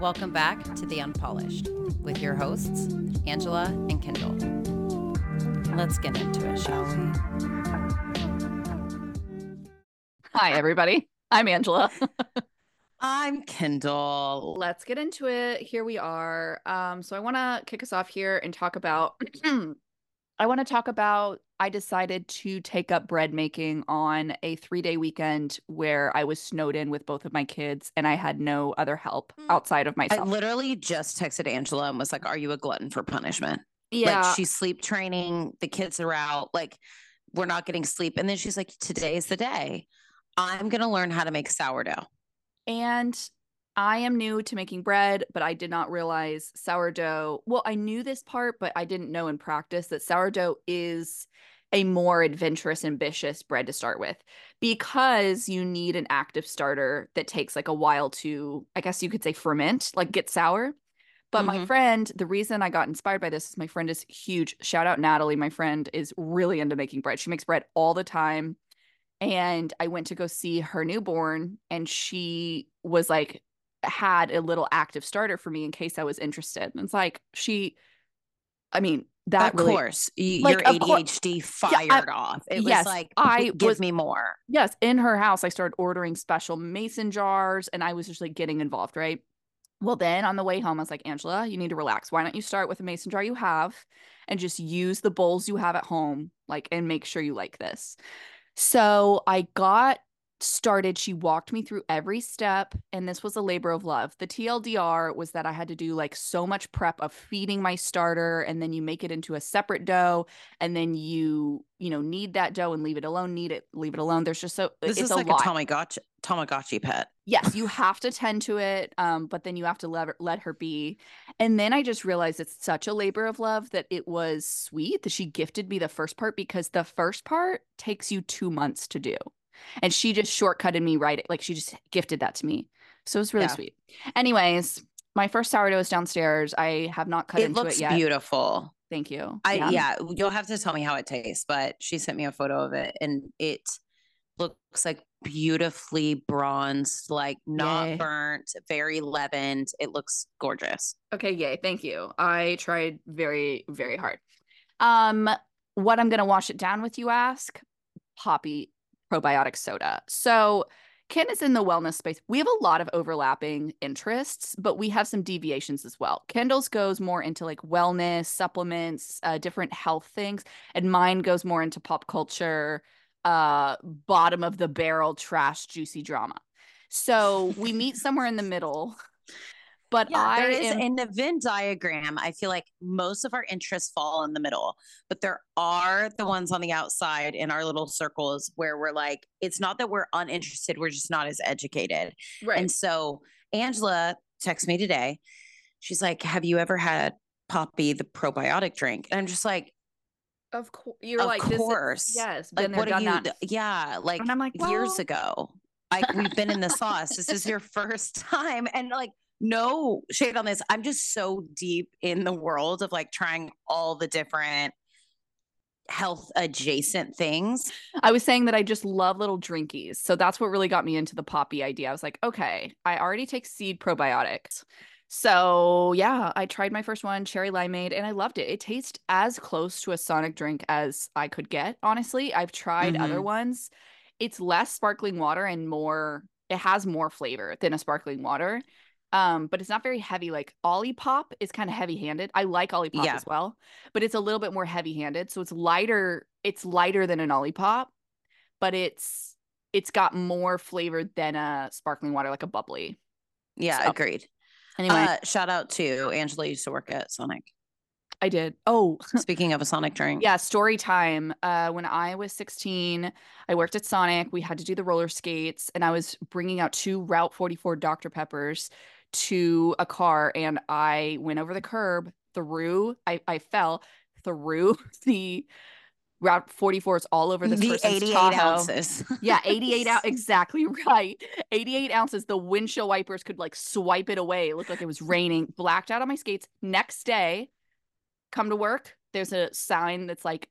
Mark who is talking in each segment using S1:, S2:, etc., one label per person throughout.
S1: Welcome back to The Unpolished with your hosts, Angela and Kendall. Let's get into it, shall we?
S2: Hi, everybody. I'm Angela.
S1: I'm Kendall.
S2: Let's get into it. Here we are. Um, so I want to kick us off here and talk about. I want to talk about. I decided to take up bread making on a three day weekend where I was snowed in with both of my kids and I had no other help
S1: Mm.
S2: outside of myself.
S1: I literally just texted Angela and was like, Are you a glutton for punishment?
S2: yeah.
S1: Like she's sleep training, the kids are out, like we're not getting sleep. And then she's like, Today's the day. I'm gonna learn how to make sourdough.
S2: And I am new to making bread, but I did not realize sourdough. Well, I knew this part, but I didn't know in practice that sourdough is a more adventurous, ambitious bread to start with because you need an active starter that takes like a while to, I guess you could say, ferment, like get sour. But my
S1: Mhm.
S2: friend, the reason I got inspired by this is my friend is huge. Shout out Natalie. My friend is really into making bread. She makes bread all the time and I went to go see her newborn, and she was like, had a little active starter for me in case I was interested. And it's like, she, I mean, that
S1: of
S2: really,
S1: course,
S2: like,
S1: your
S2: of cour-
S1: ADHD
S2: Yeah, I-
S1: fired off. It
S2: yes,
S1: was like,
S2: I
S1: give
S2: was-
S1: me more.
S2: yes, in her house, I started ordering special mason jars, and I was just like getting involved, right? Well, then on the way home, I was like, Angela, you need to relax. Why don't you start with a mason jar you have and just use the bowls you have at home, like, and make sure you like this. So I got started. She walked me through every step, and this was a labor of love. The TLDR was that I had to do like so much prep of feeding my starter, and then you make it into a separate dough, and then you, you know, knead that dough and leave it alone, knead it, leave it alone. There's just so
S1: This
S2: it's
S1: is
S2: a
S1: like
S2: lot
S1: a Tamagotchi, Tamagotchi pet.
S2: yes, you have to tend to it, um, but then you have to let, let her be. And then I just realized it's such a labor of love that it was sweet that she gifted me the first part because the first part takes you two months to do. And she just shortcutted me right. Like she just gifted that to me. So it was really
S1: Yeah.
S2: sweet. Anyways, my first sourdough is downstairs. I have not cut
S1: It
S2: into
S1: looks
S2: it yet.
S1: beautiful.
S2: Thank you.
S1: I yeah. you'll have to tell me how it tastes, but she sent me a photo of it and it looks like beautifully bronzed, like not
S2: Yay.
S1: burnt, very leavened. It looks gorgeous.
S2: Okay, yay. Thank you. I tried very, very hard. Um, what I'm gonna wash it down with, you ask? Poppi probiotic soda. So Ken is in the wellness space. We have a lot of overlapping interests, but we have some deviations as well. Kendall's goes more into like wellness, supplements, uh, different health things, and mine goes more into pop culture, uh, bottom of the barrel trash, juicy drama. So we meet somewhere in the middle. But I
S1: there is
S2: am
S1: in the Venn diagram. I feel like most of our interests fall in the middle, but there are the ones on the outside in our little circles where we're like, it's not that we're uninterested, we're just not as educated.
S2: right.
S1: And so Angela texted me today. She's like, Have you ever had Poppi the probiotic drink? And I'm just like,
S2: Of course, you're
S1: Of
S2: like this is-
S1: course.
S2: yes,
S1: like what are you th- yeah, like,
S2: And I'm like,
S1: years
S2: well-
S1: ago. Like we've been in the sauce. This is your first time. And like no shade on this. I'm just so deep in the world of like trying all the different health adjacent things.
S2: I was saying that I just love little drinkies, so that's what really got me into the Poppi idea. I was like, okay, I already take seed probiotics. So yeah, I tried my first one, cherry limeade, and I loved it. It tastes as close to a Sonic drink as I could get. Honestly, I've tried other
S1: Mhm.
S2: ones. It's less sparkling water and more. It has more flavor than a sparkling water. Um, but it's not very heavy. Like Olipop is kind of heavy-handed. I like Olipop
S1: Yeah.
S2: as well, but it's a little bit more heavy-handed. So it's lighter. It's lighter than an Olipop, but it's it's got more flavor than a sparkling water, like a bubbly.
S1: Yeah,
S2: So,
S1: agreed.
S2: Anyway,
S1: Uh, shout out to Angela used to work at Sonic.
S2: I did. Oh,
S1: Speaking of a Sonic drink.
S2: Yeah, story time. Uh, when I was 16, I worked at Sonic. We had to do the roller skates, and I was bringing out two Route 44 Dr. Peppers to a car, and I went over the curb, through, I, I fell through the Route 44s all over this
S1: the
S2: person's
S1: 88
S2: Tahoe.
S1: ounces.
S2: Yeah, 88 out exactly right. 88 ounces. The windshield wipers could like swipe it away. It looked like it was raining. Blacked out on my skates. Next day, come to work. There's a sign that's like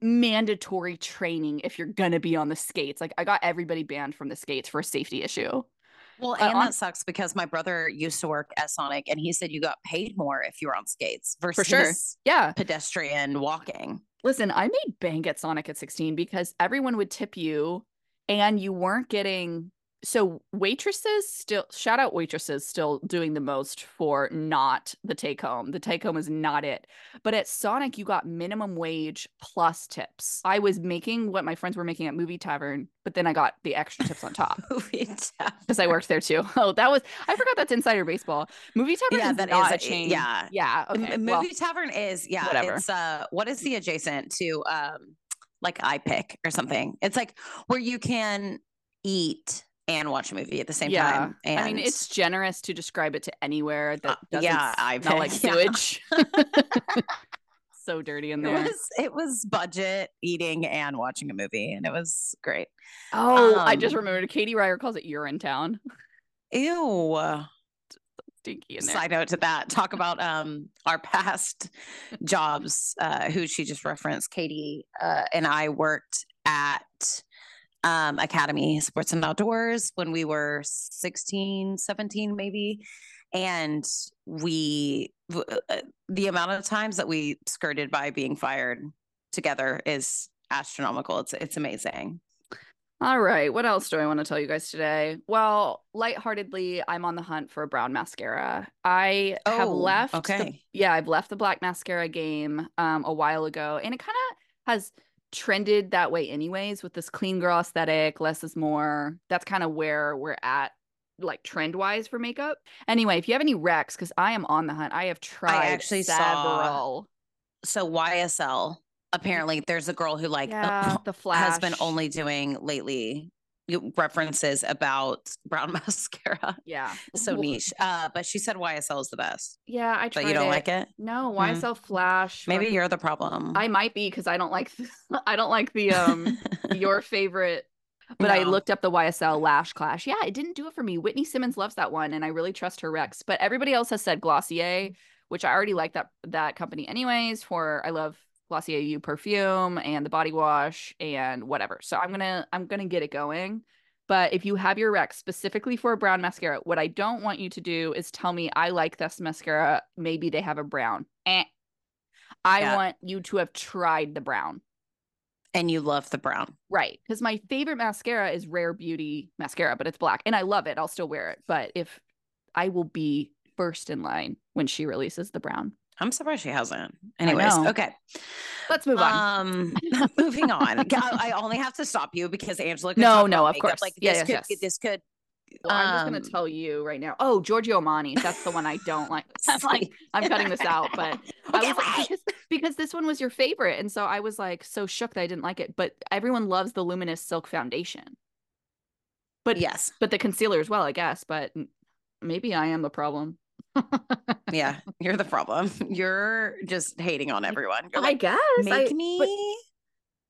S2: mandatory training if you're gonna be on the skates. Like I got everybody banned from the skates for a safety issue.
S1: Well,
S2: Uh,
S1: and
S2: on-
S1: that sucks because my brother used to work at Sonic and he said you got paid more if you were on skates versus
S2: sure. Yeah.
S1: pedestrian walking.
S2: Listen, I made bank at Sonic at 16 because everyone would tip you and you weren't getting so waitresses still shout out waitresses still doing the most for not the take home. The take home is not it. But at Sonic you got minimum wage plus tips. I was making what my friends were making at Movie Tavern, but then I got the extra tips on top
S1: Movie tavern.
S2: because I worked there too. Oh, that was I forgot that's insider baseball. Movie Tavern
S1: Yeah,
S2: is
S1: that
S2: not
S1: is
S2: a chain.
S1: yeah.
S2: Yeah.
S1: M-
S2: Okay.
S1: Movie
S2: well,
S1: tavern is yeah.
S2: whatever.
S1: It's uh, what is the adjacent to um, like iPic or something? It's like where you can eat and watch a movie at the same
S2: yeah.
S1: time. And
S2: I mean, it's generous to describe it to anywhere that
S1: Uh,
S2: doesn't
S1: yeah,
S2: smell
S1: iPic,
S2: like
S1: yeah.
S2: sewage. so dirty in
S1: it
S2: there.
S1: was it was budget eating and watching a movie, and it was great.
S2: Oh, I just
S1: um,
S2: remembered. Katie Ryer calls it urine town.
S1: Ew.
S2: Stinky in there.
S1: Side note to that, talk about um our past jobs. Uh, who she just referenced, Katie uh, and I worked at um Academy Sports and Outdoors when we were 16, 17 maybe, and we uh, the amount of times that we skirted by being fired together is astronomical. It's it's amazing.
S2: All right. What else do I want to tell you guys today? Well, lightheartedly, I'm on the hunt for a brown mascara. I have
S1: Oh,
S2: left. the-
S1: okay.
S2: yeah, I've left the black mascara game um, a while ago, and it kind of has trended that way, anyways, with this clean girl aesthetic. Less is more. That's kind of where we're at, like trend wise for makeup. Anyway, if you have any recs, because I am on the hunt, I have tried
S1: actually saw-
S2: several.
S1: So YSL apparently there's a girl who like
S2: yeah, uh, the flash
S1: has been only doing lately references about brown mascara.
S2: Yeah,
S1: So niche. Uh, but she said YSL is the best.
S2: Yeah, I tried
S1: But you don't like it?
S2: No. YSL Flash.
S1: Maybe you're the problem.
S2: I might be because I don't like I don't like the um your favorite. But I looked up the YSL Lash Clash. Yeah, it didn't do it for me. Whitney Simmons loves that one, and I really trust her recs. But everybody else has said Glossier, which I already like that that company anyways. For I love Glossier You perfume and the body wash and whatever. So I'm gonna I'm gonna get it going. But if you have your rec specifically for a brown mascara, what I don't want you to do is tell me I like this mascara. Maybe they have a brown. Eh. I
S1: Yeah.
S2: want you to have tried the brown.
S1: and you love the brown.
S2: Right. Because my favorite mascara is Rare Beauty mascara, but it's black. And I love it. I'll still wear it. But if I will be first in line when she releases the brown.
S1: I'm surprised she hasn't. Anyways, okay.
S2: Let's move on.
S1: Um, moving on. I, I only have to stop you because Angela. Could
S2: No, no, of
S1: makeup.
S2: course.
S1: Like
S2: Yeah,
S1: this
S2: yes,
S1: could
S2: yes.
S1: this could.
S2: Well, I'm just gonna
S1: um,
S2: tell you right now. Oh, Giorgio Armani. That's the one I don't like. I'm like, I'm cutting this out, but I was like, because, because this one was your favorite. And so I was like so shook that I didn't like it. But everyone loves the luminous silk foundation. But
S1: yes,
S2: but the concealer as well, I guess. But maybe I am the problem.
S1: Yeah, you're the problem. You're just hating on everyone.
S2: I guess.
S1: make
S2: I-
S1: me
S2: but-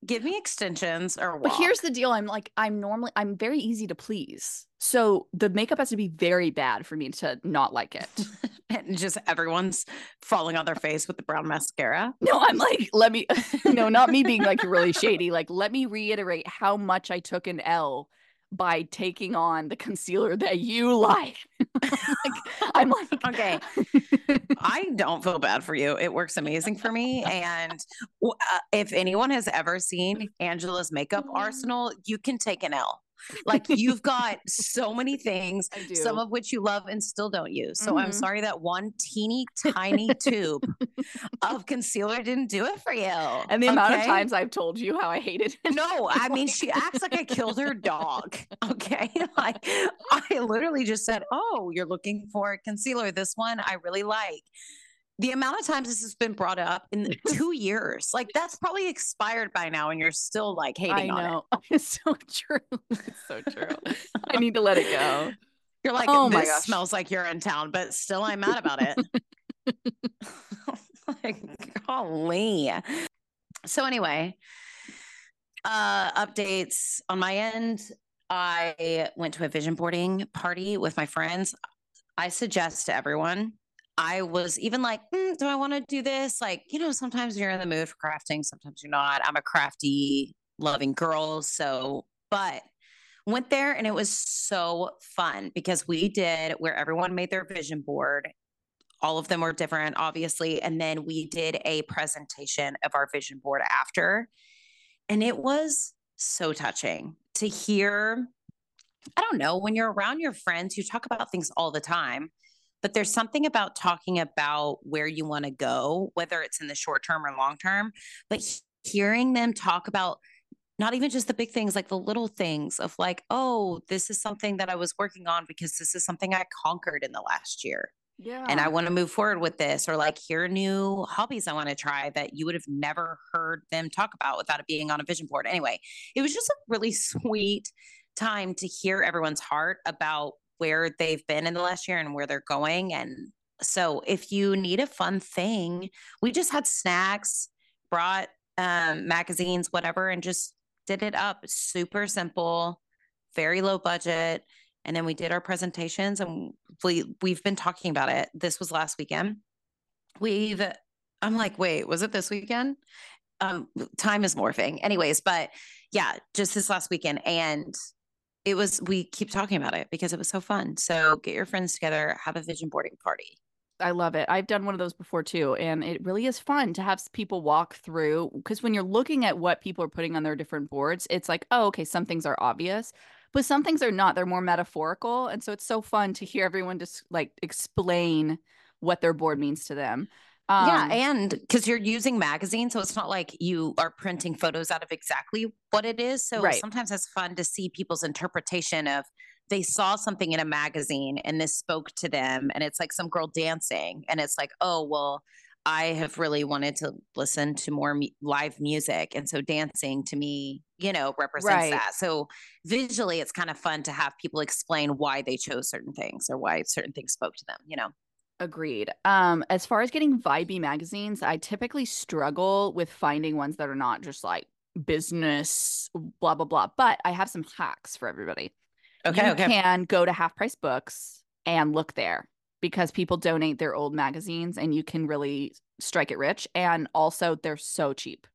S1: give me extensions or
S2: But here's the deal. I'm like, I'm normally, I'm very easy to please. So the makeup has to be very bad for me to not like it.
S1: and just everyone's falling on their face with the brown mascara.
S2: No, I'm like, let me, no, not me being like really shady. Like, let me reiterate how much I took an L by taking on the concealer that you like. like I'm like,
S1: Okay. I don't feel bad for you. It works amazing for me. And uh, if anyone has ever seen Angela's makeup
S2: Mm-hmm.
S1: arsenal, you can take an L. Like you've got so many things, some of which you love and still don't use. So I'm
S2: Mhm.
S1: sorry that one teeny tiny tube of concealer didn't do it for you.
S2: and the amount of times I've told you how I hated it.
S1: No, I mean, she acts like I killed her dog. Okay. Like, I literally just said, Oh, you're looking for a concealer. This one I really like. The amount of times this has been brought up in two years, like, that's probably expired by now, and you're still like
S2: I
S1: hating on it.
S2: know. It's so true. It's so true. I need to let it go.
S1: You're like,
S2: Oh my
S1: This
S2: gosh.
S1: smells like you're in town, but still I'm mad about it. like, golly. So, anyway, uh, updates on my end. I went to a vision boarding party with my friends. I suggest to everyone. I was even like, "Hmm, do I want to do this? Like, you know, sometimes you're in the mood for crafting, sometimes you're not. I'm a crafty, loving girl. So, but went there and it was so fun because we did where everyone made their vision board. All of them were different, obviously. And then we did a presentation of our vision board after. And it was so touching to hear. I don't know, when you're around your friends, you talk about things all the time, but there's something about talking about where you want to go, whether it's in the short term or long term. But hearing them talk about not even just the big things, like the little things of like, oh, this is something that I was working on because this is something I conquered in the last year.
S2: Yeah.
S1: And I want to move forward with this, or like here are new hobbies I want to try that you would have never heard them talk about without it being on a vision board. Anyway, it was just a really sweet time to hear everyone's heart about where they've been in the last year and where they're going. And so if you need a fun thing, we just had snacks, brought um, magazines, whatever, and just did it up super simple, very low budget. And then we did our presentations and we we've been talking about it. This was last weekend. We've I'm like, wait, was it this weekend? Um, time is morphing. Anyways, but yeah, just this last weekend. And it was we keep talking about it because it was so fun. So get your friends together, have a vision boarding party.
S2: I love it. I've done one of those before too. And it really is fun to have people walk through because when you're looking at what people are putting on their different boards, it's like, oh, okay, some things are obvious, but some things are not. They're more metaphorical. And so it's so fun to hear everyone just like explain what their board means to them.
S1: Um, yeah, and because you're using magazines, so it's not like you are printing photos out of exactly what it is. So right. sometimes it's fun to see people's interpretation of they saw something in a magazine and this spoke to them and it's like some girl dancing and it's like oh well i have really wanted to listen to more me- live music and so dancing to me you know represents right. that so visually it's kind of fun to have people explain why they chose certain things or why certain things spoke to them you know
S2: Agreed. Um, as far as getting vibey magazines, I typically struggle with finding ones that are not just like business, blah blah blah. But I have some hacks for everybody.
S1: Okay,
S2: you
S1: okay.
S2: can go to Half Price Books and look there because people donate their old magazines and you can really strike it rich. And also, they're so cheap.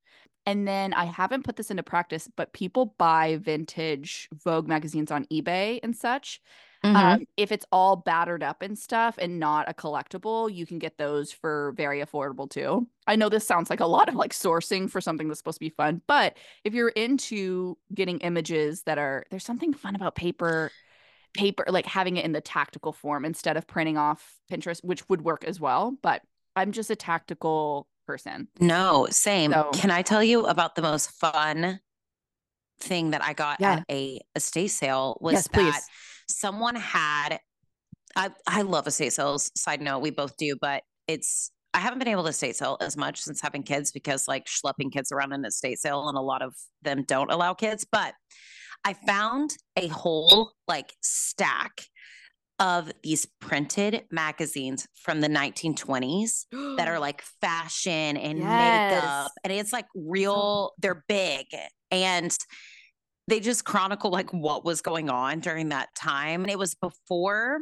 S2: And then I haven't put this into practice, but people buy vintage Vogue magazines on eBay and such. Mm-hmm. Um, if it's all battered up and stuff and not a collectible, you can get those for very affordable too. I know this sounds like a lot of like sourcing for something that's supposed to be fun, but if you're into getting images that are there's something fun about paper paper like having it in the tactical form instead of printing off Pinterest, which would work as well, but I'm just a tactical person.
S1: No, same. So, Can I tell you about the most fun thing that I got yeah. at a estate sale was yes, that please someone had I, I love estate sales. Side note, we both do, but it's I haven't been able to estate sale as much since having kids because like schlepping kids around an estate sale and a lot of them don't allow kids. But I found a whole like stack of these printed magazines from the 1920s that are like fashion and yes. makeup and it's like real they're big and they just chronicle like what was going on during that time. And it was before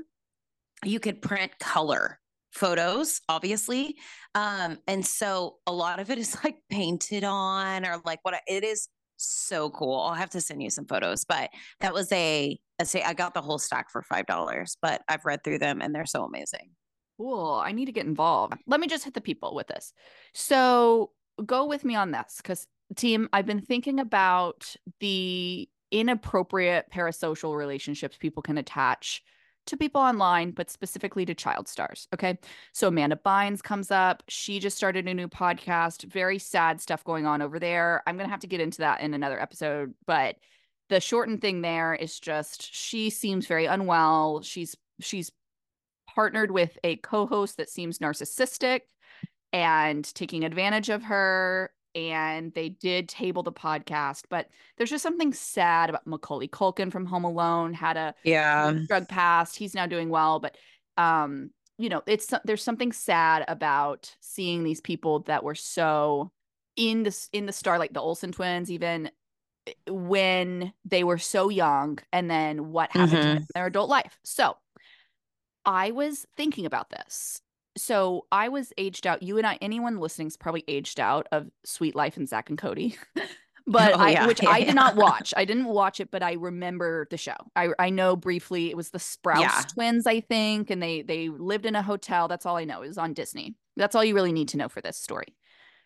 S1: you could print color photos, obviously. Um, and so a lot of it is like painted on or like what it is so cool. I'll have to send you some photos, but that was a, a say I got the whole stack for five dollars, but I've read through them and they're so amazing.
S2: Cool. I need to get involved. Let me just hit the people with this. So go with me on this because team, I've been thinking about the inappropriate parasocial relationships people can attach to people online, but specifically to child stars. Okay. So Amanda Bynes comes up. She just started a new podcast. Very sad stuff going on over there. I'm going to have to get into that in another episode. But the shortened thing there is just she seems very unwell. She's, she's partnered with a co host that seems narcissistic and taking advantage of her and they did table the podcast. But there's just something sad about Macaulay Culkin from Home Alone had a
S1: yeah
S2: drug past. He's now doing well, but um, you know, it's there's something sad about seeing these people that were so in the in the star, like the Olsen twins, even eh, when they were so young, and then what happened mm-hmm. in their adult life. So I was thinking about this so I was aged out. You and I, anyone listening is probably aged out of Suite Life and Zach and Cody. Oh, but
S1: Oh,
S2: I which
S1: yeah,
S2: I did
S1: yeah.
S2: not watch. I didn't watch it, but I remember the show. I I know briefly it was the Sprouse
S1: Yeah.
S2: twins, I think, and they they lived in a hotel. That's all I know. It was on Disney. That's all you really need to know for this story.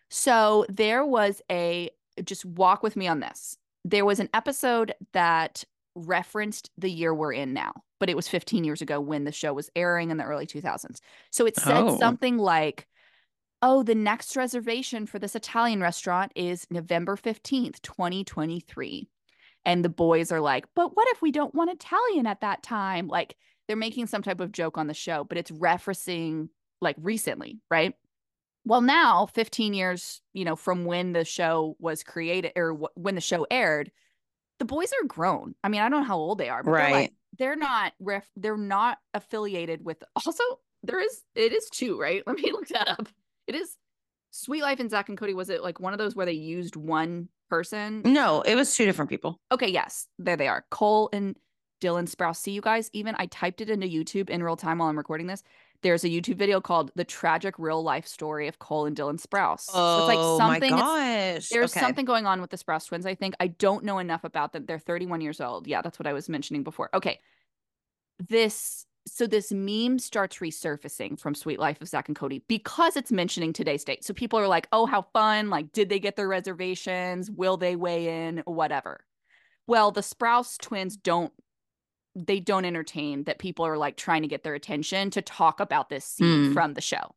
S2: So there was a just walk with me on this. There was an episode that referenced the year we're in now, but it was 15 years ago when the show was airing in the early 2000s. So it said
S1: Oh.
S2: something like, "Oh, the next reservation for this Italian restaurant is November 15th, 2023." And the boys are like, "But what if we don't want Italian at that time?" Like they're making some type of joke on the show, but it's referencing like recently, right? Well, now 15 years, you know, from when the show was created or wh- when the show aired, the boys are grown. I mean, I don't know how old they are, but they're like
S1: Right.
S2: they're not ref they're not affiliated with also there is it is two, right? Let me look that up. It is Suite Life and Zach and Cody. Was it like one of those where they used one person?
S1: No, it was two different people.
S2: Okay, yes, there they are. Cole and Dylan Sprouse. See you guys. Even I typed it into YouTube in real time while I'm recording this. There's a YouTube video called "The Tragic Real Life Story of Cole and Dylan Sprouse." so it's like
S1: Oh
S2: something.
S1: my
S2: it's-
S1: gosh.
S2: there's
S1: okay.
S2: something going on with the Sprouse twins. I think I don't know enough about them. They're 31 years old. Yeah, that's what I was mentioning before. Okay, this so this meme starts resurfacing from Suite Life of Zach and Cody because it's mentioning today's date. So people are like, "Oh, how fun! Like, did they get their reservations? Will they weigh in? Whatever." Well, the Sprouse twins don't they don't entertain that people are like trying to get their attention to talk about this scene
S1: Hmm.
S2: from the show.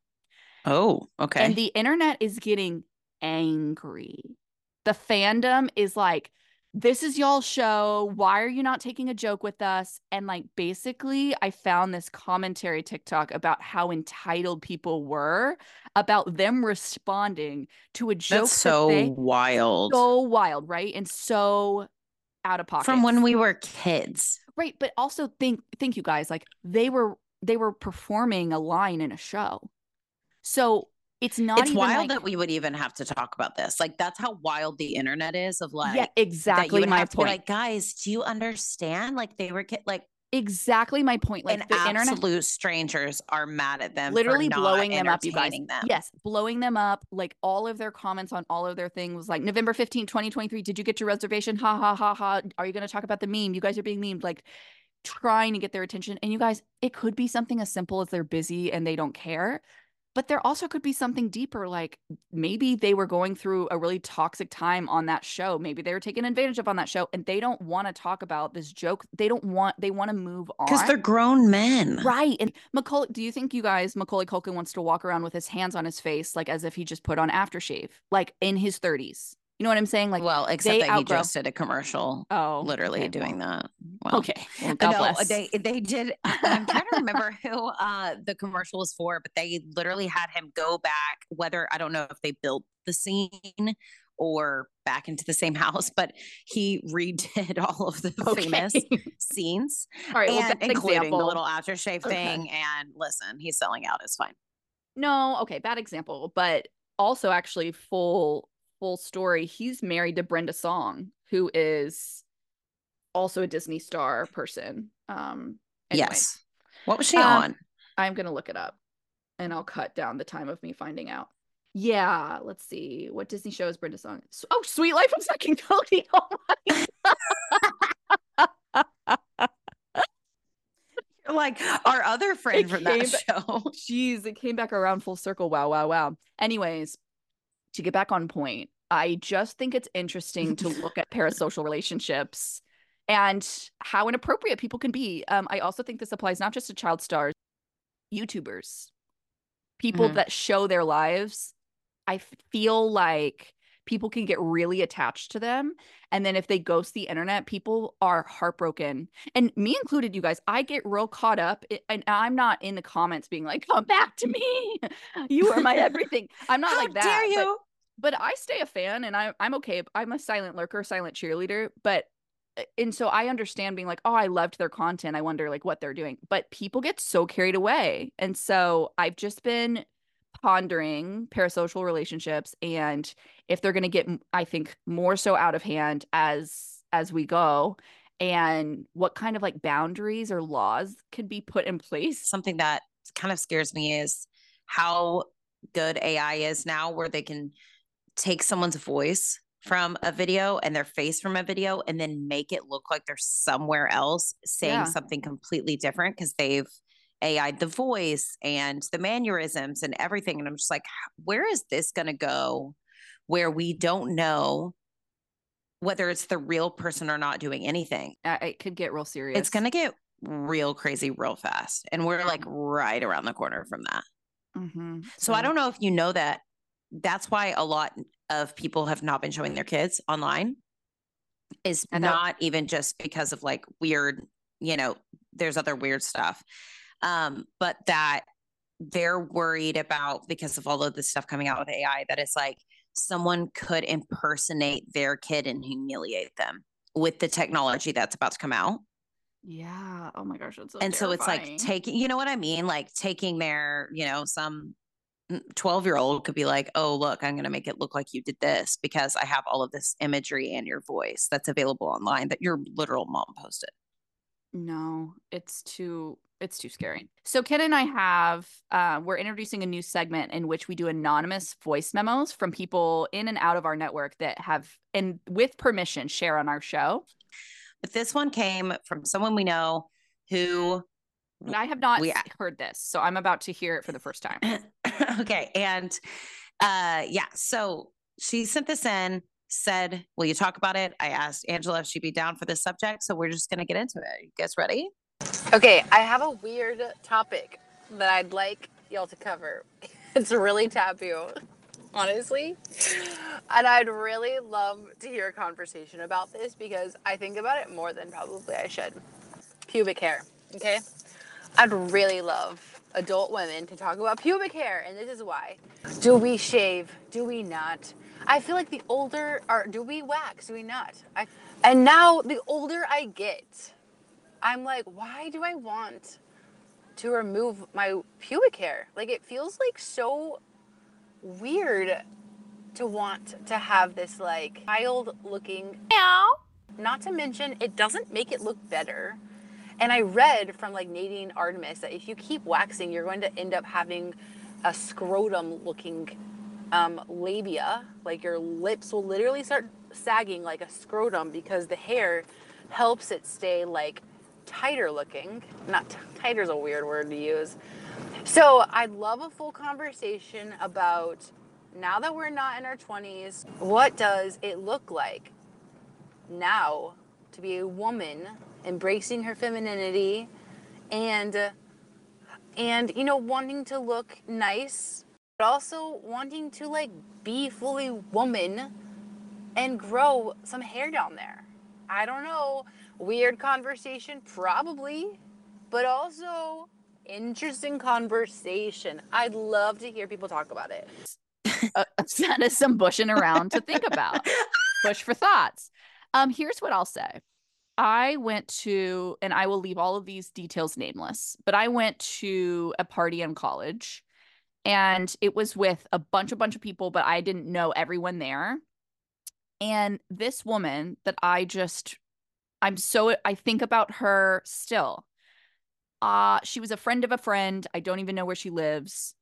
S1: Oh, okay.
S2: And the internet is getting angry. The fandom is like, this is y'all's show. Why are you not taking a joke with us? And like, basically, I found this commentary TikTok about how entitled people were about them responding to a joke
S1: That's so
S2: that they
S1: wild.
S2: so wild, right? And so out of pocket
S1: From when we were kids.
S2: right. But also think, think you guys like they were they were performing a line in a show, so it's not
S1: it's
S2: even
S1: wild
S2: like,
S1: that we would even have to talk about this. Like that's how wild the internet is of like
S2: yeah, exactly my
S1: have to be
S2: point.
S1: like, guys, do you understand? Like they were like
S2: exactly my point. Like
S1: and
S2: the internet
S1: absolute strangers are mad at them.
S2: literally blowing them up, you guys.
S1: Them.
S2: Yes, blowing them up. Like all of their comments on all of their things was like November 15, 2023. Did you get your reservation? Ha ha ha ha. Are you going to talk about the meme? You guys are being memed. Like trying to get their attention. And you guys, it could be something as simple as they're busy and they don't care. But there also could be something deeper, like maybe they were going through a really toxic time on that show. Maybe they were taken advantage of on that show and they don't want to talk about this joke. They don't want, they want to move on.
S1: Because they're grown men.
S2: Right. And Macaulay, do you think you guys, Macaulay Culkin wants to walk around with his hands on his face, like as if he just put on aftershave, like in his 30s? You know what I'm saying? Like,
S1: well, except that he just did a commercial
S2: oh,
S1: literally
S2: okay,
S1: doing
S2: well,
S1: that. Well,
S2: Okay. Well,
S1: Uh,
S2: God
S1: no,
S2: bless.
S1: they they did. I'm trying to remember who uh, the commercial was for, but they literally had him go back. Whether I don't know if they built the scene or back into the same house, but he redid all of the
S2: Okay.
S1: famous scenes,
S2: All right. Well,
S1: and including
S2: example.
S1: the little aftershave
S2: Okay.
S1: thing. And listen, he's selling out. It's fine.
S2: No, okay, bad example, but also actually full full story. He's married to Brenda Song, who is also a Disney star person. Um anyway,
S1: Yes. What was she
S2: Um,
S1: on?
S2: I'm gonna look it up and I'll cut down the time of me finding out. Yeah, let's see. What Disney show is Brenda Song? Oh, Suite Life of and Cody. Oh my
S1: Like our other friend
S2: It
S1: from that show.
S2: Jeez, it came back around full circle. Wow, wow, wow. Anyways, to get back on point, I just think it's interesting to look at parasocial relationships and how inappropriate people can be. Um, I also think this applies not just to child stars, YouTubers, people
S1: Mhm.
S2: that show their lives. I feel like people can get really attached to them. And then if they ghost the internet, people are heartbroken. And me included, you guys, I get real caught up. And I'm not in the comments being like, come back to me. You are my everything. I'm not like that.
S1: dare
S2: but-
S1: you?
S2: but I stay a fan and I, I'm okay. I'm a silent lurker, silent cheerleader. But uh, and so I understand being like, oh, I loved their content. I wonder like what they're doing. But people get so carried away. And so I've just been pondering parasocial relationships and if they're going to get i think more so out of hand as as we go and what kind of like boundaries or laws can be put in place.
S1: something that kind of scares me is how good AI is now, where they can take someone's voice from a video and their face from a video and then make it look like they're somewhere else saying
S2: Yeah.
S1: something completely different because they've AI'd the voice and the mannerisms and everything. And I'm just like, where is this going to go where we don't know whether it's the real person or not doing anything?
S2: Uh, it could get real serious.
S1: It's going to get real crazy real fast. And we're like right around the corner from that.
S2: Mhm.
S1: So I don't know if you know that. That's why a lot of people have not been showing their kids online. Is not even just because of like weird, you know, there's other weird stuff. Um, but that they're worried about because of all of this stuff coming out with AI that it's like someone could impersonate their kid and humiliate them with the technology that's about to come out.
S2: Yeah. Oh my gosh, so
S1: and so it's like taking you know what i mean? Like taking their you know some 12 year old could be like oh look i'm going to make it look like you did this because i have all of this imagery and your voice that's available online that your literal mom posted.
S2: No, it's too it's too scary. So Ken and I have uh, we're introducing a new segment in which we do anonymous voice memos from people in and out of our network that have and with permission share on our show.
S1: but this one came from someone we know who
S2: And I have not
S1: We-
S2: heard this, so I'm about to hear it for the first time.
S1: okay and uh yeah so she sent this in said will you talk about it i asked angela if she'd be down for this subject so we're just going to get into it you guys ready
S3: Okay, I have a weird topic that I'd like y'all to cover. It's really taboo, honestly. And I'd really love to hear a conversation about this because I think about it more than probably I should. Pubic hair, okay? I'd really love adult women to talk about pubic hair, and this is why. Do we shave? Do we not? I feel like the older, are do we wax? Do we not? I, and now, the older I get, I'm like, why do I want to remove my pubic hair? Like, it feels like so weird to want to have this like child looking. Not to mention, it doesn't make it look better. And I read from like Nadine Artemis that if you keep waxing, you're going to end up having a scrotum looking um, labia. Like your lips will literally start sagging like a scrotum because the hair helps it stay like tighter looking. Not t- tighter is a weird word to use. So I'd love a full conversation about now that we're not in our 20s, what does it look like now to be a woman embracing her femininity and and you know wanting to look nice but also wanting to like be fully woman and grow some hair down there i don't know weird conversation probably but also interesting conversation i'd love to hear people talk about it
S2: uh, that is some bushing around to think about. Bush for thoughts. Um, here's what I'll say. I went to, and I will leave all of these details nameless, but I went to a party in college and it was with a bunch, a bunch of people, but I didn't know everyone there. And this woman that I just, I'm so, I think about her still. Uh, she was a friend of a friend. I don't even know where she lives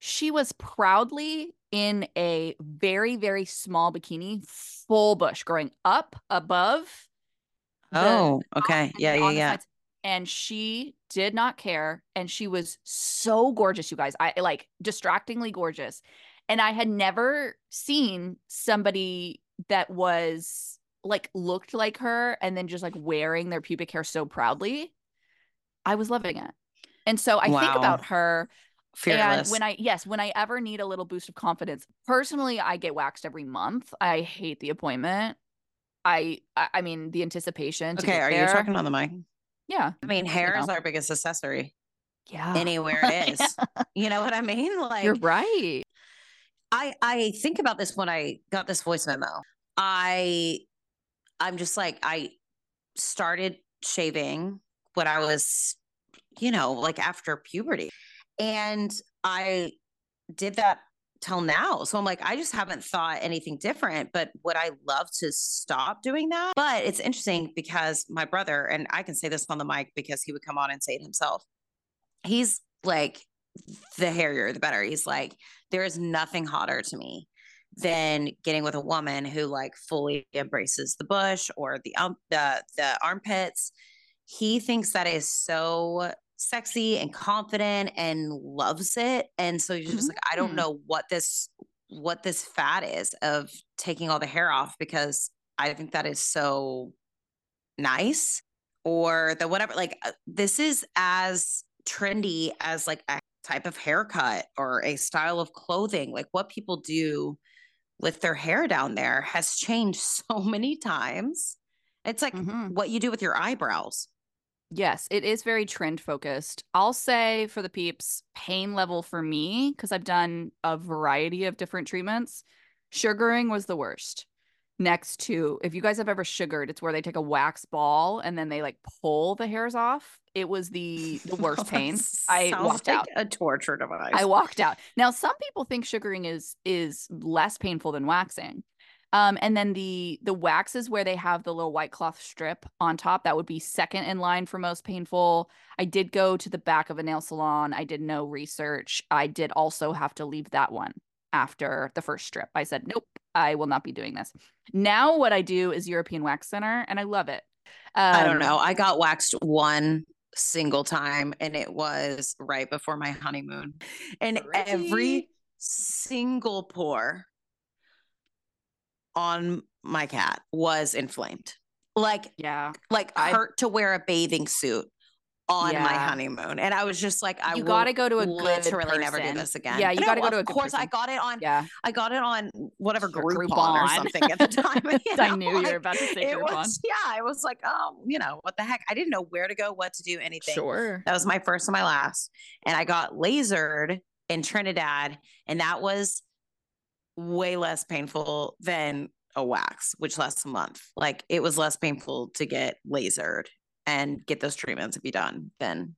S2: she was proudly in a very very small bikini full bush growing up above
S1: oh okay yeah yeah yeah
S2: sides. and she did not care and she was so gorgeous you guys i like distractingly gorgeous and i had never seen somebody that was like looked like her and then just like wearing their pubic hair so proudly i was loving it and so i think about her
S1: fearless
S2: and when I yes, when I ever need a little boost of confidence, personally, I get waxed every month. I hate the appointment. I I, mean the anticipation. To
S1: okay are
S2: there.
S1: you talking on the mic
S2: Yeah,
S1: i mean hair
S2: know.
S1: is our biggest accessory
S2: yeah.
S1: anywhere it is you know what i mean like
S2: You're right.
S1: I I think about this when I got this voice memo. I I'm just like I started shaving when I was, you know, like after puberty. And I did that till now. So I'm like, I just haven't thought anything different. But would I love to stop doing that? But it's interesting because my brother, and I can say this on the mic because he would come on and say it himself. He's like, the hairier, the better. He's like, there is nothing hotter to me than getting with a woman who like fully embraces the bush or the um the the armpits. He thinks that is so sexy and confident and loves it. And so you're just like, I don't
S2: Mm.
S1: know what this what this fad is of taking all the hair off because I think that is so nice or the whatever like uh, this is as trendy as like a type of haircut or a style of clothing like what people do with their hair down there has changed so many times it's like
S2: Mhm.
S1: what you do with your eyebrows
S2: Yes, it is very trend focused. I'll say for the peeps, pain level for me, because I've done a variety of different treatments, sugaring was the worst. Next to, if you guys have ever sugared, it's where they take a wax ball and then they like pull the hairs off. It was the the worst pain. I walked
S1: like
S2: out.
S1: a torture device
S2: I walked out. Now, some people think sugaring is is less painful than waxing. Um, and then the the wax is where they have the little white cloth strip on top. That would be second in line for most painful. I did go to the back of a nail salon. I did no research. I did also have to leave that one after the first strip. I said, nope, I will not be doing this. Now, what I do is European Wax Center, and I love it.
S1: I don't
S2: Um,
S1: know. I got waxed one single time and it was right before my honeymoon. And
S2: Pretty.
S1: every single pore on my cat was inflamed. Like
S2: Yeah,
S1: like
S2: I-
S1: hurt to wear a bathing suit on my honeymoon. And I was just like, I
S2: you got to go to a good
S1: literally never do this again.
S2: Yeah, you
S1: No,
S2: got to go to a
S1: Of course, I got it on
S2: Yeah,
S1: I got it on whatever Groupon, or something at the time.
S2: I
S1: know,
S2: knew you were about to say
S1: it
S2: Groupon.
S1: was yeah i was like oh you know what the heck i didn't know where to go what to do anything
S2: sure.
S1: that was my first and my last and i got lasered in trinidad and that was way less painful than a wax which lasts a month like it was less painful to get lasered and get those treatments to be done then.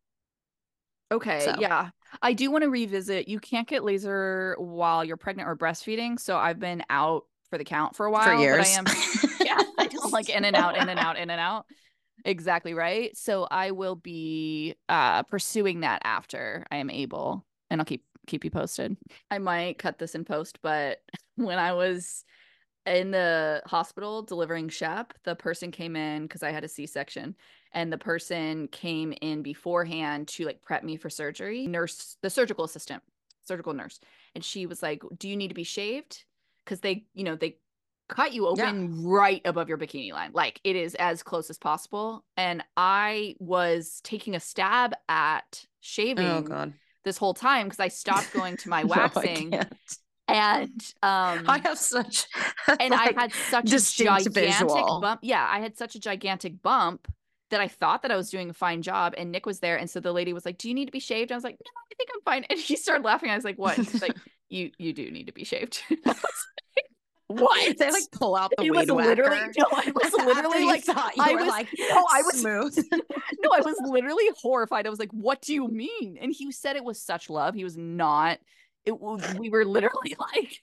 S2: Okay,
S1: So-
S2: yeah. I do want to revisit. You can't get laser while you're pregnant or breastfeeding, so I've been out for the count for a while.
S1: for years
S2: But I am yeah, I don't like in and out, in and out, in and out. Exactly right. So I will be uh pursuing that after I am able, and I'll keep keep you posted. I might cut this in post, but when I was in the hospital delivering Shep, the person came in because I had a C section, and the person came in beforehand to like prep me for surgery. Nurse, the surgical assistant, surgical nurse, and she was like, "Do you need to be shaved?" Because they, you know, they cut you
S1: Yeah.
S2: open right above your bikini line, like it is as close as possible. And I was taking a stab at shaving
S1: oh god
S2: this whole time because I stopped going to my waxing
S1: can't.
S2: and um
S1: i have such
S2: and
S1: like,
S2: I had such a gigantic
S1: visual.
S2: bump. Yeah, I had such a gigantic bump that I thought that I was doing a fine job. And Nick was there, and so the lady was like, "Do you need to be shaved?" I was like, "No, I think I'm fine." And he started laughing. I was like, "What?" And she's like, "You you do need to be shaved." I was like, what?
S1: they like pull out the
S2: it
S1: weed
S2: was literally
S1: whacker.
S2: no, I was literally like,
S1: thought you
S2: I was-
S1: like
S2: no, I was-
S1: smooth.
S2: no, I was literally horrified. I was like, "What do you mean?" And he said it was such love. He was not. It was. We were literally like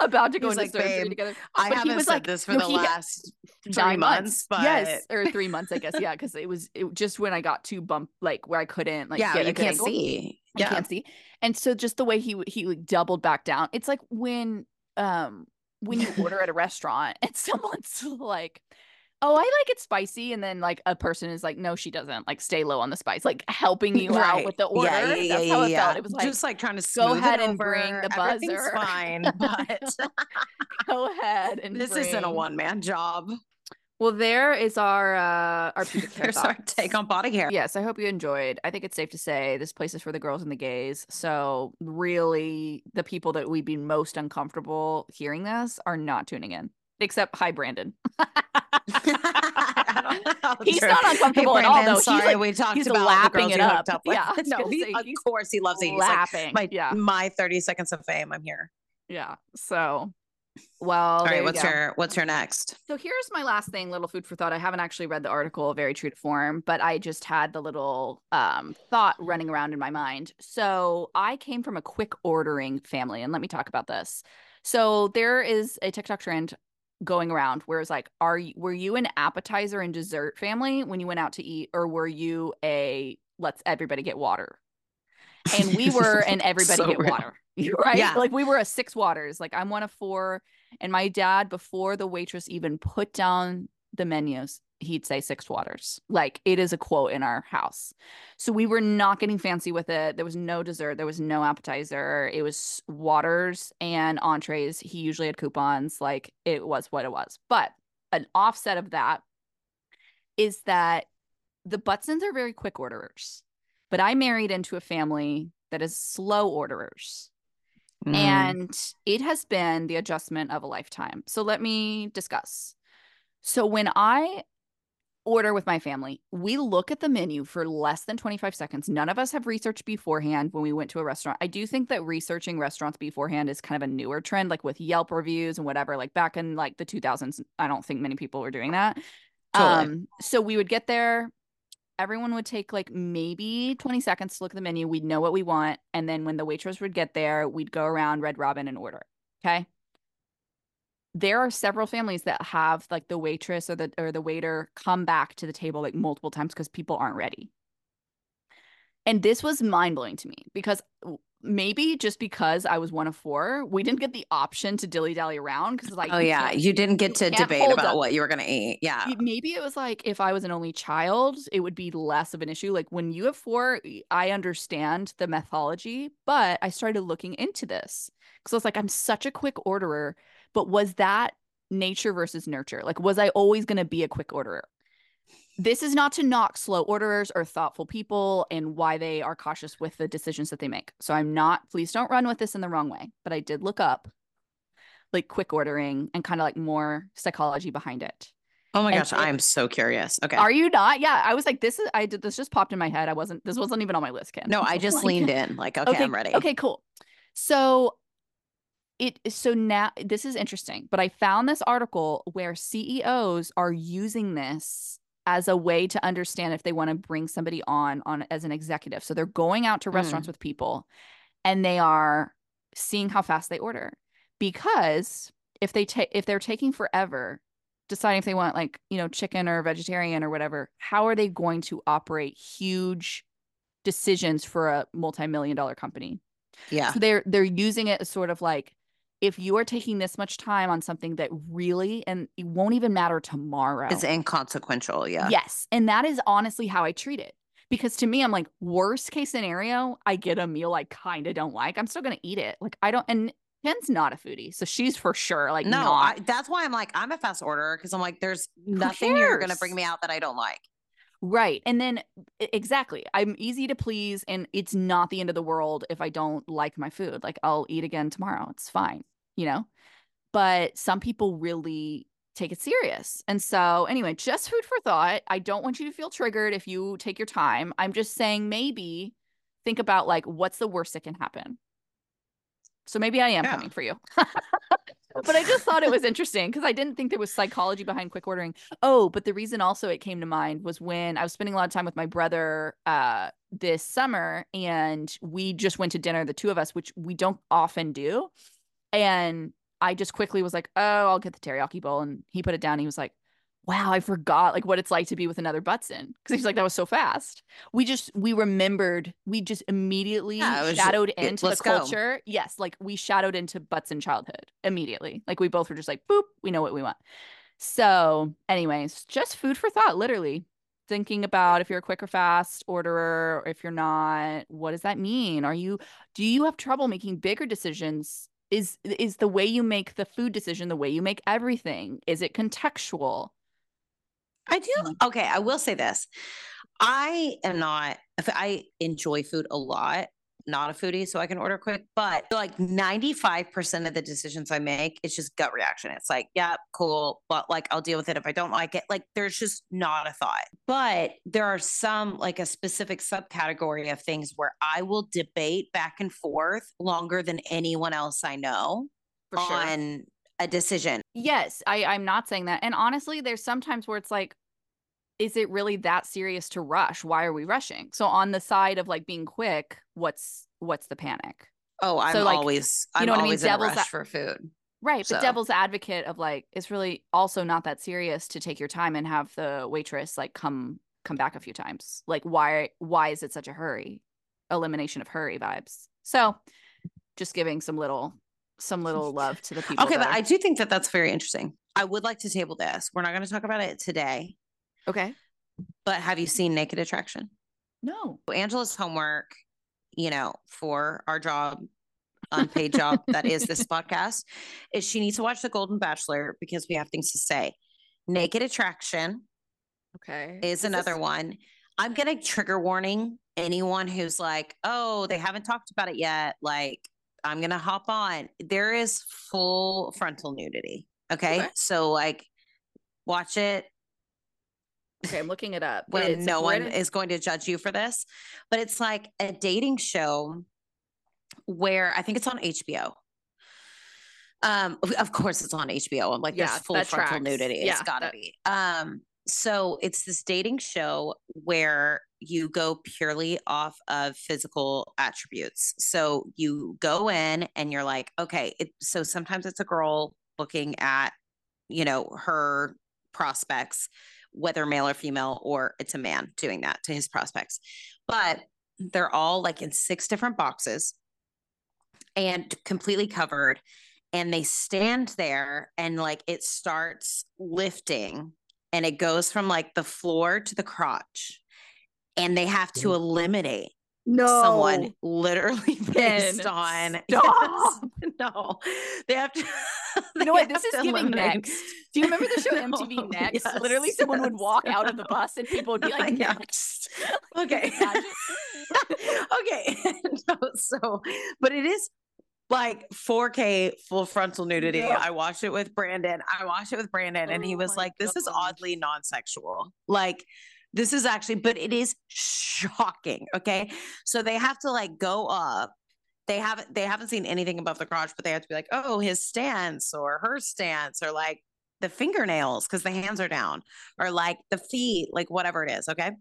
S2: about to go
S1: He's
S2: into
S1: like,
S2: surgery
S1: "Babe,
S2: together.
S1: I
S2: But he
S1: haven't
S2: was
S1: said
S2: like-
S1: this for
S2: no,
S1: the last three
S2: nine
S1: months, but
S2: yes, or three months, I guess. Yeah, because it was it, just when I got too bump, like where I couldn't like
S1: yeah,
S2: get
S1: you can't
S2: angle.
S1: see.
S2: I
S1: Yeah,
S2: can't see. And so just the way he he like doubled back down. It's like when um when you order at a restaurant and someone's like, "Oh, I like it spicy," and then like a person is like, "No, she doesn't." Like, stay low on the spice, like helping you out with the order.
S1: Yeah, yeah,
S2: That's
S1: yeah,
S2: how it felt. It was like,
S1: just like trying to
S2: go ahead and bring the buzzer.
S1: fine, but
S2: go ahead and
S1: this isn't a one man job.
S2: Well, there is our uh our pubic hair
S1: our take on body hair.
S2: Yes, I hope you enjoyed. I think it's safe to say this place is for the girls and the gays. So really, the people that we'd be most uncomfortable hearing this are not tuning in. Except, hi, Brandon.
S1: I don't know how
S2: He's not uncomfortable
S1: hey,
S2: at all,
S1: Brandon,
S2: though. He's,
S1: Sorry,
S2: like-
S1: we talked
S2: he's
S1: about
S2: lapping it up.
S1: up.
S2: Yeah,
S1: no, he,
S2: say,
S1: of course he loves it. He's like,
S2: Laughing.
S1: my
S2: yeah,
S1: my 30 seconds of fame. I'm here.
S2: yeah. So, well,
S1: All
S2: you
S1: what's your what's your next?
S2: So here's my last thing, little food for thought. I haven't actually read the article very true to form, but I just had the little um, thought running around in my mind. So I came from a quick ordering family, and let me talk about this. So there is a TikTok trend going around where it's like, are you were you an appetizer and dessert family when you went out to eat, or were you a let's everybody get water? and we were and everybody
S1: So
S2: get
S1: real.
S2: water right
S1: Yeah.
S2: like we were a six waters like i'm one of four and my dad before the waitress even put down the menus he'd say six waters like it is a quote in our house so we were not getting fancy with it there was no dessert there was no appetizer it was waters and entrees he usually had coupons like it was what it was but an offset of that is that the Butsons are very quick orderers, but I married into a family that is slow orderers.
S1: Mm.
S2: And it has been the adjustment of a lifetime. So let me discuss. So when I order with my family, we look at the menu for less than 25 seconds. None of us have researched beforehand when we went to a restaurant. I do think that researching restaurants beforehand is kind of a newer trend, like with Yelp reviews and whatever. Like back in like the 2000s, I don't think many people were doing that.
S1: Totally.
S2: Um, so we would get there. Everyone would take like maybe 20 seconds to look at the menu. We'd know what we want. And then when the waitress would get there, we'd go around Red Robin and order. Okay. There are several families that have like the waitress or the or the waiter come back to the table like multiple times because people aren't ready. And this was mind blowing to me because maybe just because I was one of four, we didn't get the option to dilly dally around because like
S1: oh
S2: you
S1: yeah, you didn't get to debate about
S2: up.
S1: what you were gonna eat. Yeah.
S2: Maybe it was like if I was an only child, it would be less of an issue. Like when you have four, I understand the methodology, but I started looking into this because I was like, I'm such a quick orderer, but was that nature versus nurture? Like, was I always going to be a quick orderer? This is not to knock slow orderers or thoughtful people and why they are cautious with the decisions that they make. So I'm not, please don't run with this in the wrong way, but I did look up like quick ordering and kind of like more psychology behind it.
S1: Oh my
S2: And
S1: gosh,
S2: it-
S1: I'm so curious. Okay.
S2: Are you not? Yeah, I was like, this is. I did. This just popped in my head. I wasn't. This wasn't even on my list, Ken.
S1: no, I oh just
S2: Like-
S1: leaned in. Like, okay, I'm ready.
S2: Okay, cool. So it so now this is interesting, but I found this article where CEOs are using this as a way to understand if they want to bring somebody on on as an executive. So they're going out to
S1: Mm.
S2: restaurants with people and they are seeing how fast they order because if they take if they're taking forever deciding if they want like you know chicken or vegetarian or whatever how are they going to operate huge decisions for a multi-million dollar company
S1: Yeah.
S2: so they're they're using it as sort of like if you are taking this much time on something that really and it won't even matter tomorrow
S1: It's inconsequential. Yeah.
S2: Yes. And that is honestly how I treat it. Because to me, I'm like, worst case scenario, I get a meal I kind of don't like. I'm still going to eat it. Like, I don't, and Ken's not a foodie. So she's for sure like,
S1: no. I, that's why I'm like, I'm a fast orderer because I'm like, there's nothing you're gonna bring me out that I don't like.
S2: Right. And then exactly, I'm easy to please. And it's not the end of the world if I don't like my food. Like, I'll eat again tomorrow. It's fine, you know? But some people really take it serious. And so, anyway, just food for thought. I don't want you to feel triggered if you take your time. I'm just saying maybe think about like what's the worst that can happen. So maybe I am
S1: Yeah.
S2: coming for you. but I just thought it was interesting because I didn't think there was psychology behind quick ordering. Oh, but the reason also it came to mind was when I was spending a lot of time with my brother uh this summer and we just went to dinner, the two of us, which we don't often do. And I just quickly was like, oh, I'll get the teriyaki bowl. And he put it down. he was like, wow, I forgot like what it's like to be with another Butson. Because he's like, that was so fast. We just, we remembered, we just immediately
S1: Yeah,
S2: shadowed into the
S1: let's go.
S2: culture. Yes. Like we shadowed into Butson childhood immediately. Like we both were just like, boop, we know what we want. So, anyways, just food for thought, literally. Thinking about if you're a quick or fast orderer, or if you're not, what does that mean? Are you do you have trouble making bigger decisions? Is is the way you make the food decision the way you make everything? Is it contextual?
S1: I do. Okay, I will say this. I am not, I enjoy food a lot, not a foodie, so I can order quick, but like 95% of the decisions I make, it's just gut reaction. It's like, yeah, cool, but like I'll deal with it if I don't like it. Like there's just not a thought. But there are some, like a specific subcategory of things where I will debate back and forth longer than anyone else I know
S2: For sure.
S1: on a decision.
S2: Yes, I, I'm not saying that. And honestly, there's sometimes where it's like, is it really that serious to rush? Why are we rushing? So on the side of like being quick, what's what's the panic?
S1: Oh, I'm
S2: So, like,
S1: always,
S2: you
S1: I'm
S2: know what I mean?
S1: always in a
S2: Devil's
S1: rush
S2: a-
S1: for food.
S2: Right. But devil's advocate of like it's really also not that serious to take your time and have the waitress like come come back a few times. Like why why is it such a hurry? elimination of hurry vibes. So just giving some little some little love to the people.
S1: Okay,
S2: that
S1: but I do think that that's very interesting. I would like to table this. We're not going to talk about it today,
S2: okay.
S1: but have you seen Naked Attraction?
S2: No.
S1: Angela's homework, you know, for our job, unpaid job that is this podcast, is she needs to watch The Golden Bachelor because we have things to say. Naked Attraction
S2: Okay.
S1: is
S2: this-
S1: another one. I'm going to trigger warning anyone who's like, oh, they haven't talked about it yet. Like, I'm going to hop on. There is full frontal nudity. Okay?
S2: Okay.
S1: So, like, watch it
S2: Okay, I'm looking it up.
S1: when no one is going to judge you for this. But it's like a dating show where I think it's on HBO. Um, of- of course it's on HBO. I'm like,
S2: Yeah,
S1: there's full frontal
S2: tracks.
S1: nudity.
S2: Yeah,
S1: it's gotta
S2: that-
S1: be. Um, so it's this dating show where you go purely off of physical attributes. So you go in and you're like, okay, it, so sometimes it's a girl looking at, you know, her prospects, whether male or female, or it's a man doing that to his prospects. But they're all like in six different boxes and completely covered. And they stand there and like it starts lifting and it goes from like the floor to the crotch. And they have to eliminate
S2: no
S1: someone literally based
S2: Ben,
S1: on
S2: stop.
S1: Yes. no they have to
S2: You know what? This is giving
S1: eliminate-
S2: next. Do you remember the show
S1: No,
S2: MTV Next?
S1: yes,
S2: Literally, someone would walk out of the bus and people would be like,
S1: Yeah.
S2: next.
S1: okay okay no, so but it is like 4k full frontal nudity
S2: Yeah.
S1: i watched it with brandon i watched it with brandon and he
S2: Oh
S1: was like this is oddly non-sexual like this is actually but it is shocking okay so they have to like go up they haven't they haven't seen anything above the crotch but they have to be like oh his stance or her stance or like the fingernails because the hands are down or like the feet like whatever it is okay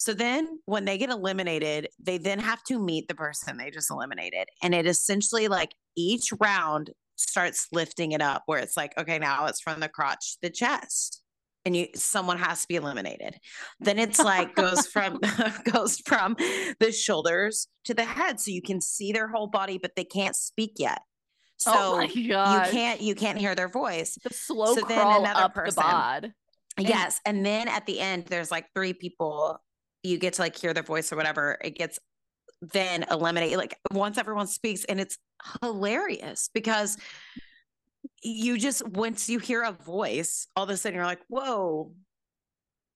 S1: so then when they get eliminated, they then have to meet the person they just eliminated. And it essentially like each round starts lifting it up where it's like, okay, now it's from the crotch to the chest. And you someone has to be eliminated. Then it's like goes from goes from the shoulders to the head. So you can see their whole body, but they can't speak yet. Oh so
S2: oh
S1: you can't you can't hear their voice.
S2: the slow
S1: so then
S2: crawl
S1: another
S2: up
S1: person-
S2: the bod.
S1: Yes. And then at the end, there's like three people. You get to like hear their voice or whatever. It gets then eliminated. Like once everyone speaks, and it's hilarious because you just once you hear a voice, all of a sudden you're like, whoa.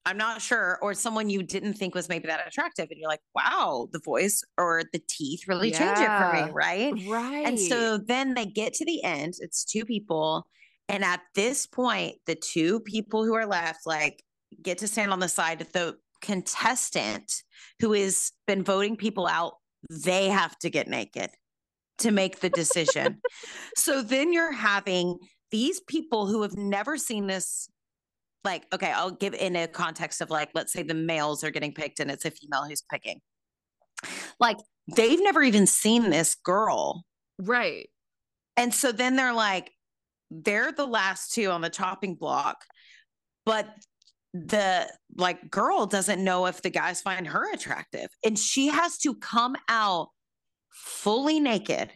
S1: I'm not sure, or someone you didn't think was maybe that attractive, and you're like, "Wow, the voice or the teeth really change it for me, right?"
S2: Right.
S1: And so then they get to the end, it's two people. And at this point, the two people who are left like get to stand on the side of the contestant who has been voting people out. They have to get naked to make the decision. so then you're having these people who have never seen this. Like, okay, I'll give in a context of like, let's say the males are getting picked and it's a female who's picking. Like, they've never even seen this girl
S2: right.
S1: and so then they're like, they're the last two on the chopping block, but the like girl doesn't know if the guys find her attractive. And she has to come out fully naked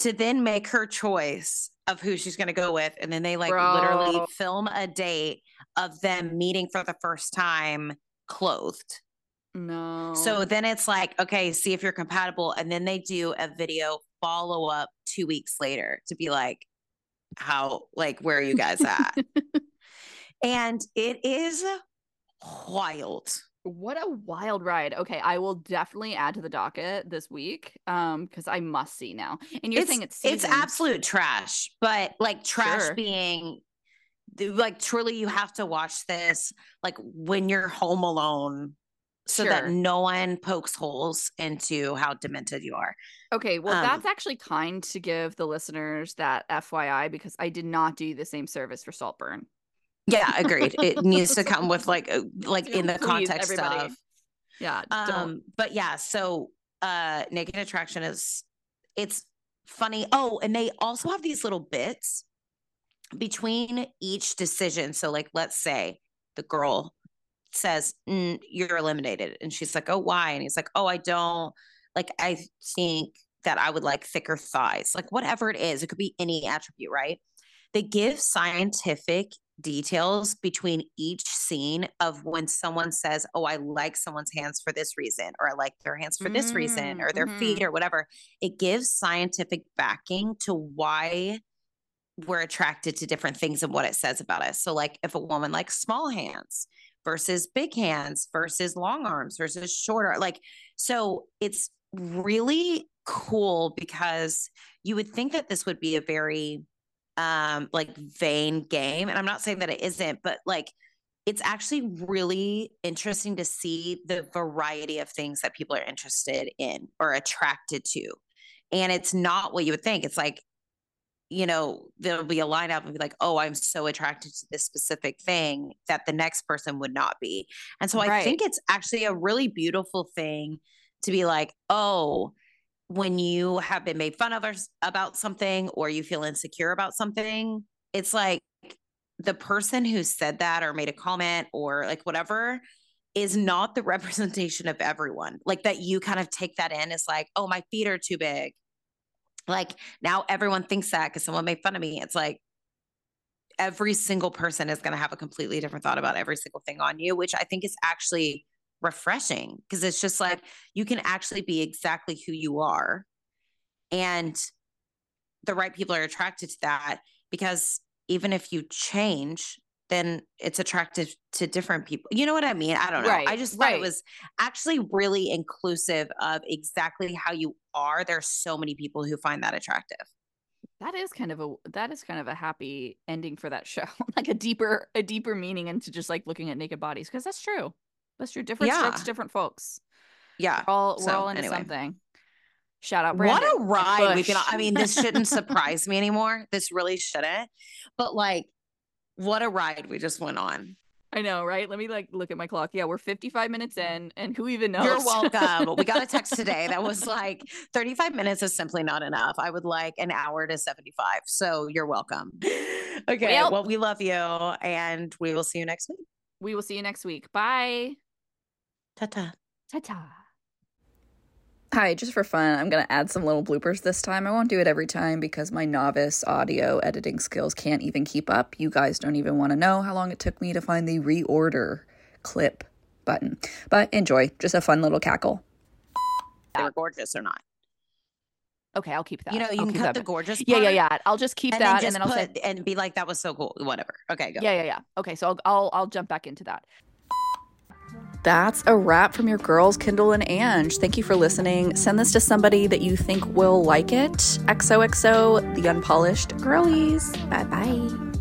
S1: to then make her choice of who she's going to go with. And then they like literally film a date of them meeting for the first time clothed.
S2: No.
S1: So then it's like, okay, see if you're compatible. And then they do a video follow up two weeks later to be like, how, like, where are you guys at? and it is wild.
S2: What a wild ride. Okay, I will definitely add to the docket this week um because I must see now. And you're
S1: it's,
S2: saying it's
S1: it's absolute trash, but like trash
S2: Sure.
S1: being like truly you have to watch this like when you're home alone so that no one pokes holes into how demented you are.
S2: Okay, well,
S1: Um,
S2: that's actually kind to give the listeners that FYI because I did not do the same service for Saltburn.
S1: Yeah, agreed. It needs to come with like a- like in the
S2: Please,
S1: context
S2: everybody.
S1: of
S2: Yeah, don't.
S1: um but yeah, so uh naked attraction is it's funny. Oh, and they also have these little bits between each decision. So like let's say the girl says, mm, You're eliminated. And she's like, Oh, why? And he's like, Oh, I don't like, I think that I would like thicker thighs, like whatever it is. It could be any attribute, right? They give scientific details between each scene of when someone says, Oh, I like someone's hands for this reason, or I like their hands for this reason, or their
S2: Mm,
S1: feet, or whatever. It gives scientific backing to why we're attracted to different things and what it says about us. So, like if a woman likes small hands versus big hands versus long arms versus shorter, like, so it's really cool because you would think that this would be a very um like vain game and i'm not saying that it isn't but like it's actually really interesting to see the variety of things that people are interested in or attracted to. And it's not what you would think. It's like you know there'll be a lineup and be like oh i'm so attracted to this specific thing that the next person would not be. And so i think it's actually a really beautiful thing to be like oh when you have been made fun of or, about something or you feel insecure about something, it's like the person who said that or made a comment or like whatever is not the representation of everyone. Like that you kind of take that in as like, oh, my feet are too big. Like now everyone thinks that because someone made fun of me. It's like every single person is going to have a completely different thought about every single thing on you, which I think is actually refreshing because it's just like you can actually be exactly who you are. And the right people are attracted to that because even if you change, then it's attractive to different people. You know what I mean? I don't know.
S2: Right,
S1: I just thought
S2: right.
S1: it was actually really inclusive of exactly how you are. There's so many people who find that attractive.
S2: That is kind of a that is kind of a happy ending for that show. like a deeper a deeper meaning into just like looking at naked bodies because that's true. That's true. Different strokes, different folks.
S1: Yeah.
S2: We're all we're
S1: So,
S2: all into
S1: anyway.
S2: something. Shout out
S1: What a ride we've been on. I mean, this shouldn't surprise me anymore. This really shouldn't. But like, what a ride we just went on.
S2: I know, right? Let me like look at my clock. Yeah, we're 55 minutes in, and who even knows?
S1: You're welcome. we got a text today that was like 35 minutes is simply not enough. I would like an hour to 75. So you're welcome. Okay.
S2: Well-
S1: well we love you and we will see you next week.
S2: we will see you next week. Bye.
S1: Ta ta.
S2: Ta ta.
S4: Hi, just for fun, I'm going to add some little bloopers this time. I won't do it every time because my novice audio editing skills can't even keep up. You guys don't even want to know how long it took me to find the reorder clip button. But enjoy, just a fun little cackle.
S1: They were gorgeous or not.
S2: Okay, I'll keep that.
S1: You know, you
S2: I'll
S1: can cut
S2: that.
S1: the gorgeous
S2: Yeah, yeah,
S1: part
S2: yeah. I'll just keep
S1: And
S2: that,
S1: then
S2: and
S1: just
S2: then I'll say,
S1: put and be like, that was so cool. Whatever. Okay, go.
S2: yeah, yeah, yeah. Okay, so I'll, I'll I'll jump back into that.
S4: That's a wrap from your girls, Kendall and Ange. Thank you for listening. Send this to somebody that you think will like it. XOXO, the unpolished girlies. Bye bye.